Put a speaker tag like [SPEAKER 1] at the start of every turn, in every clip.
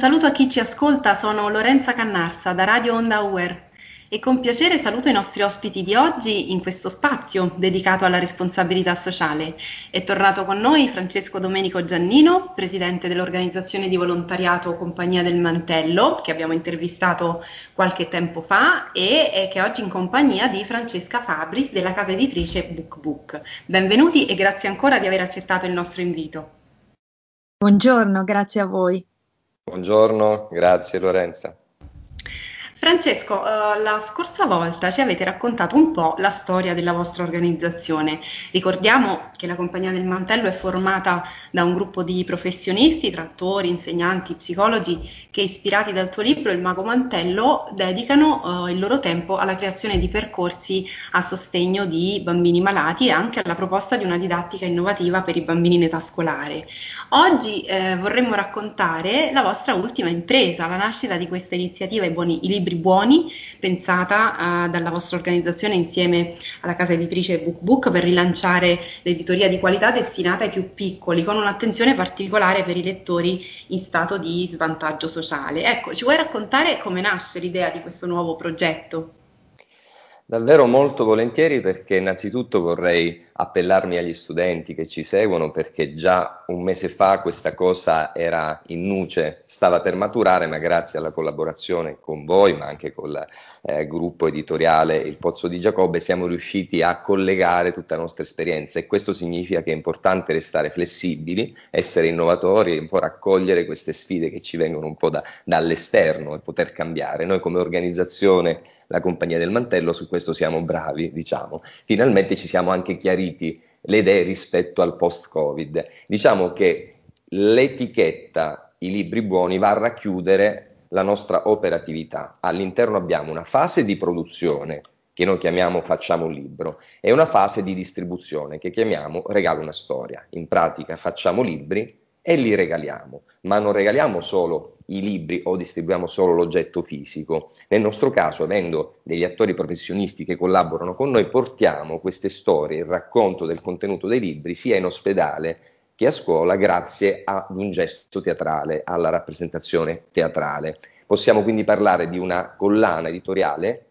[SPEAKER 1] saluto a chi ci ascolta, sono Lorenza Cannarza da Radio Onda Aware e con piacere saluto i nostri ospiti di oggi in questo spazio dedicato alla responsabilità sociale. È tornato con noi Francesco Domenico Giannino, presidente dell'organizzazione di volontariato Compagnia del Mantello, che abbiamo intervistato qualche tempo fa e, che oggi in compagnia di Francesca Fabris della casa editrice BookBook. Benvenuti e grazie ancora di aver accettato il nostro invito.
[SPEAKER 2] Buongiorno, grazie a voi.
[SPEAKER 3] Buongiorno, grazie Lorenza.
[SPEAKER 1] Francesco, uh, la scorsa volta ci avete raccontato un po' la storia della vostra organizzazione. Ricordiamo che la Compagnia del Mantello è formata da un gruppo di professionisti, trattori, insegnanti, psicologi che ispirati dal tuo libro Il Mago Mantello dedicano uh, il loro tempo alla creazione di percorsi a sostegno di bambini malati e anche alla proposta di una didattica innovativa per i bambini in età scolare. Oggi eh, vorremmo raccontare la vostra ultima impresa, la nascita di questa iniziativa I, buoni, i libri buoni, pensata eh, dalla vostra organizzazione insieme alla casa editrice BookBook per rilanciare l'editoria di qualità destinata ai più piccoli, con un'attenzione particolare per i lettori in stato di svantaggio sociale. Ecco, ci vuoi raccontare come nasce l'idea di questo nuovo progetto?
[SPEAKER 3] Davvero molto volentieri perché innanzitutto vorrei appellarmi agli studenti che ci seguono perché già un mese fa questa cosa era in nuce, stava per maturare, ma grazie alla collaborazione con voi, ma anche con il eh, gruppo editoriale Il Pozzo di Giacobbe, siamo riusciti a collegare tutta la nostra esperienza e questo significa che è importante restare flessibili, essere innovatori e un po' raccogliere queste sfide che ci vengono un po' da, dall'esterno e poter cambiare. Noi come organizzazione la compagnia del mantello, su questo siamo bravi, diciamo. Finalmente ci siamo anche chiariti le idee rispetto al post-Covid. Diciamo che l'etichetta i libri buoni va a racchiudere la nostra operatività. All'interno abbiamo una fase di produzione che noi chiamiamo facciamo un libro e una fase di distribuzione che chiamiamo regalo una storia. In pratica facciamo libri e li regaliamo, ma non regaliamo solo i libri o distribuiamo solo l'oggetto fisico. Nel nostro caso, avendo degli attori professionisti che collaborano con noi, portiamo queste storie, il racconto del contenuto dei libri sia in ospedale che a scuola grazie ad un gesto teatrale, alla rappresentazione teatrale. Possiamo quindi parlare di una collana editoriale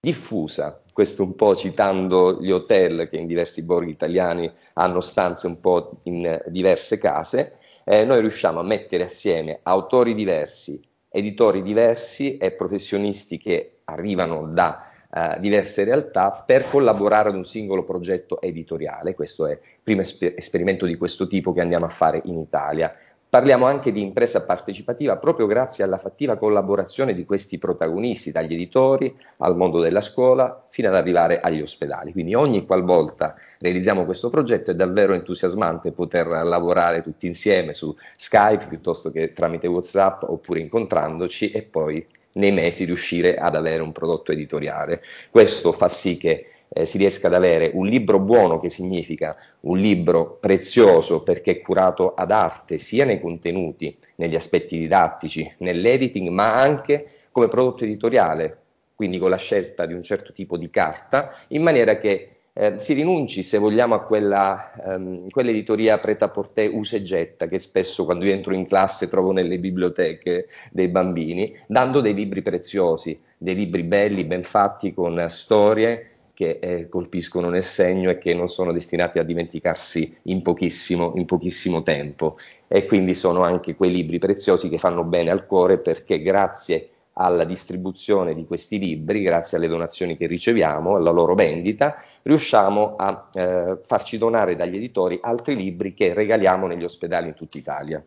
[SPEAKER 3] diffusa, questo un po' citando gli hotel che in diversi borghi italiani hanno stanze un po' in diverse case, eh, noi riusciamo a mettere assieme autori diversi, editori diversi e professionisti che arrivano da uh, diverse realtà per collaborare ad un singolo progetto editoriale. Questo è il primo esper- esperimento di questo tipo che andiamo a fare in Italia. Parliamo anche di impresa partecipativa proprio grazie alla fattiva collaborazione di questi protagonisti, dagli editori al mondo della scuola fino ad arrivare agli ospedali. Quindi ogni qualvolta realizziamo questo progetto è davvero entusiasmante poter lavorare tutti insieme su Skype piuttosto che tramite WhatsApp oppure incontrandoci e poi nei mesi riuscire ad avere un prodotto editoriale. Questo fa sì che eh, si riesca ad avere un libro buono, che significa un libro prezioso perché curato ad arte, sia nei contenuti, negli aspetti didattici, nell'editing, ma anche come prodotto editoriale, quindi con la scelta di un certo tipo di carta, in maniera che eh, si rinunci, se vogliamo, a quella, um, quell'editoria preta portè usa e getta che spesso quando io entro in classe trovo nelle biblioteche dei bambini, dando dei libri preziosi, dei libri belli, ben fatti, con storie che eh, colpiscono nel segno e che non sono destinati a dimenticarsi in pochissimo, in pochissimo tempo. E quindi sono anche quei libri preziosi che fanno bene al cuore perché grazie alla distribuzione di questi libri, grazie alle donazioni che riceviamo, alla loro vendita, riusciamo a eh, farci donare dagli editori altri libri che regaliamo negli ospedali in tutta Italia.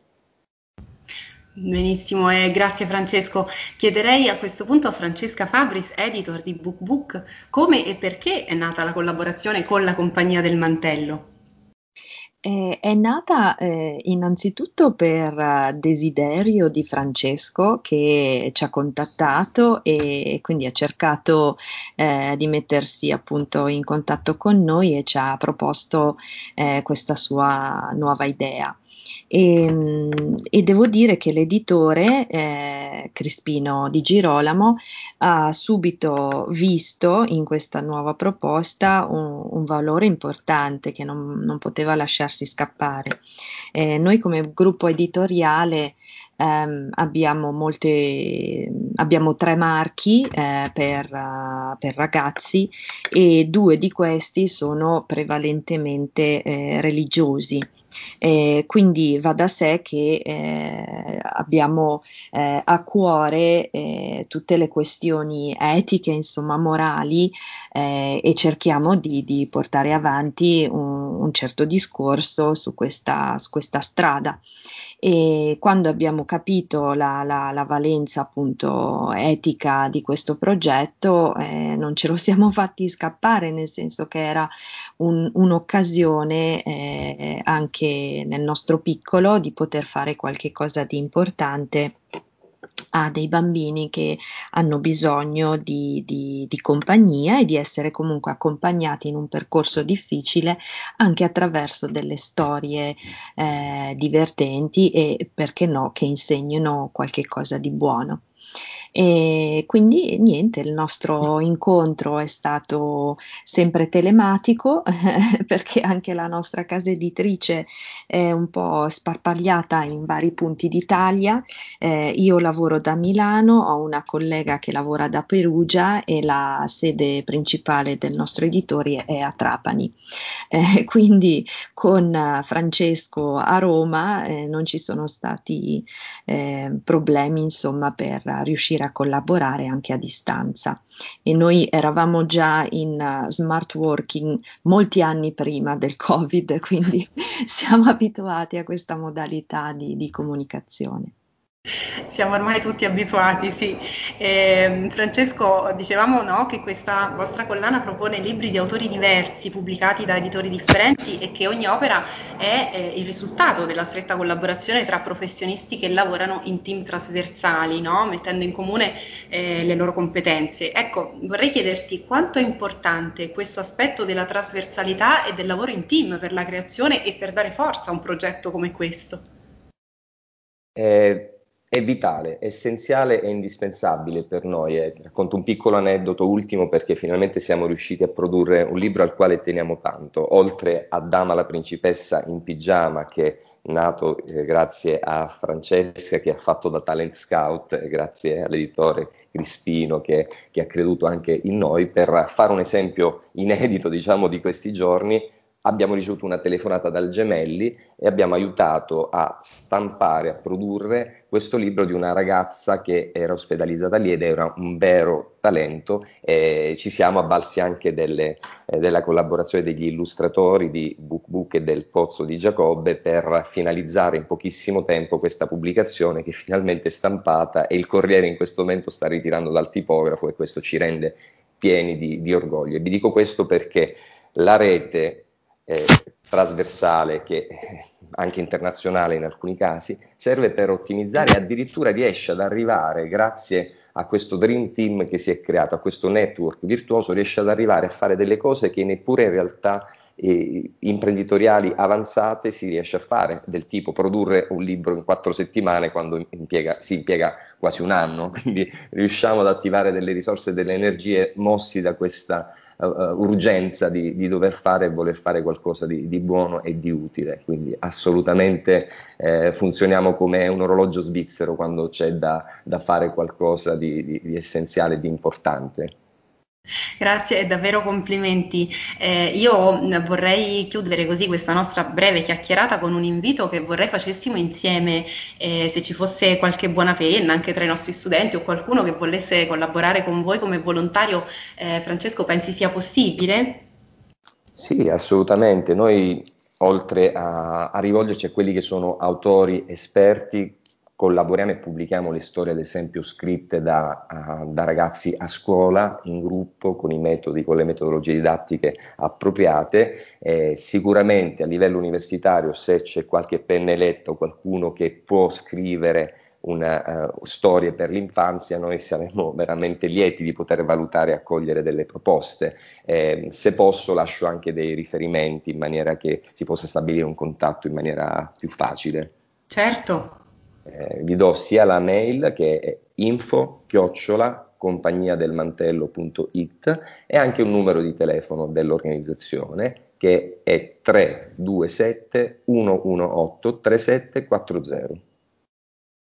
[SPEAKER 1] Benissimo, e grazie Francesco. Chiederei a questo punto a Francesca Fabris, editor di BookBook, come e perché è nata la collaborazione con la Compagnia del Mantello.
[SPEAKER 2] Eh, è nata eh, innanzitutto per uh, desiderio di Francesco che ci ha contattato e quindi ha cercato eh, di mettersi appunto in contatto con noi e ci ha proposto eh, questa sua nuova idea. E, ehm, e, devo dire che l'editore eh, Crispino di Girolamo ha subito visto in questa nuova proposta un, un valore importante che non, non, poteva lasciarsi scappare. Eh, noi come gruppo editoriale ehm, abbiamo, molte, abbiamo tre marchi eh, per, uh, per, ragazzi e due di questi sono prevalentemente eh, religiosi. Eh, quindi va da sé che eh, abbiamo eh, a cuore tutte le questioni etiche, insomma morali e cerchiamo di, di portare avanti un, un, certo discorso su questa, su questa strada e quando abbiamo capito la, la, la valenza appunto etica di questo progetto eh, non ce lo siamo fatti scappare, nel senso che era un, un'occasione eh, anche nel nostro piccolo di poter fare qualche cosa di importante a dei bambini che hanno bisogno di, di, di, compagnia e di essere comunque accompagnati in un percorso difficile anche attraverso delle storie eh, divertenti e perché no che insegnino qualche cosa di buono. E quindi niente, il nostro incontro è stato sempre telematico perché anche la nostra casa editrice è un po' sparpagliata in vari punti d'Italia. Eh, io lavoro da Milano, ho una collega che lavora da Perugia e la sede principale del nostro editore è a Trapani. Eh, quindi con Francesco a Roma eh, non ci sono stati eh, problemi insomma per riuscire a collaborare anche a distanza e noi eravamo già in uh, smart working molti anni prima del Covid, quindi siamo abituati a questa modalità di, di comunicazione.
[SPEAKER 1] Siamo ormai tutti abituati, sì. Eh, Francesco, dicevamo no, che questa vostra collana propone libri di autori diversi, pubblicati da editori differenti e che ogni opera è eh, il risultato della stretta collaborazione tra professionisti che lavorano in team trasversali, no? mettendo in comune eh, le loro competenze. Ecco, vorrei chiederti quanto è importante questo aspetto della trasversalità e del lavoro in team per la creazione e per dare forza a un progetto come questo.
[SPEAKER 3] Eh, è vitale, essenziale e indispensabile per noi. Eh, racconto un piccolo aneddoto ultimo perché finalmente siamo riusciti a produrre un libro al quale teniamo tanto, oltre a Dama la principessa in pigiama che è nato eh, grazie a Francesca che ha fatto da talent scout e grazie all'editore Crispino che, che ha creduto anche in noi per fare un esempio inedito diciamo di questi giorni abbiamo ricevuto una telefonata dal Gemelli e abbiamo aiutato a stampare, a produrre questo libro di una ragazza che era ospedalizzata lì ed era un vero talento e ci siamo avvalsi anche delle, eh, della collaborazione degli illustratori di BookBook e del Pozzo di Giacobbe per finalizzare in pochissimo tempo questa pubblicazione che finalmente è stampata e il Corriere in questo momento sta ritirando dal tipografo e questo ci rende pieni di, di orgoglio. E vi dico questo perché la rete eh, trasversale che anche internazionale in alcuni casi, serve per ottimizzare e addirittura riesce ad arrivare, grazie a questo Dream Team che si è creato, a questo network virtuoso, riesce ad arrivare a fare delle cose che neppure in realtà eh, imprenditoriali avanzate si riesce a fare, del tipo produrre un libro in quattro settimane quando impiega, si impiega quasi un anno, quindi riusciamo ad attivare delle risorse e delle energie mossi da questa uh, urgenza di, di, dover fare e voler fare qualcosa di, di buono e di utile. Quindi assolutamente eh, funzioniamo come un orologio svizzero quando c'è da, da fare qualcosa di, di essenziale di importante.
[SPEAKER 1] Grazie davvero complimenti. Eh, io vorrei chiudere così questa nostra breve chiacchierata con un invito che vorrei facessimo insieme, eh, se ci fosse qualche buona penna anche tra i nostri studenti o qualcuno che volesse collaborare con voi come volontario. Eh, Francesco, pensi sia possibile?
[SPEAKER 3] Sì, assolutamente. Noi oltre a, a rivolgerci a quelli che sono autori esperti collaboriamo e pubblichiamo le storie, ad esempio, scritte da, uh, da, ragazzi a scuola, in gruppo, con i metodi, con le metodologie didattiche appropriate. Eh, sicuramente a livello universitario, se c'è qualche penneletto, qualcuno che può scrivere una uh, storie per l'infanzia, noi saremo veramente lieti di poter valutare e accogliere delle proposte. Eh, se posso lascio anche dei riferimenti in maniera che si possa stabilire un contatto in maniera più facile.
[SPEAKER 1] Certo,
[SPEAKER 3] eh, vi do sia la mail che è info chiocciola compagniadelmantello.it e anche un numero di telefono dell'organizzazione che è 327 118 3740.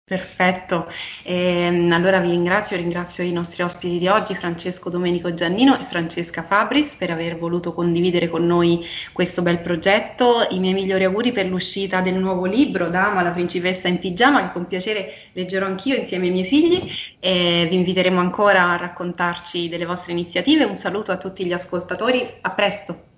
[SPEAKER 1] Perfetto, e, allora vi ringrazio, ringrazio i nostri ospiti di oggi, Francesco Domenico Giannino e Francesca Fabris, per aver voluto condividere con noi questo bel progetto. I miei migliori auguri per l'uscita del nuovo libro, Dama, la principessa in pigiama, che con piacere leggerò anch'io insieme ai miei figli e vi inviteremo ancora a raccontarci delle vostre iniziative. Un saluto a tutti gli ascoltatori, a presto!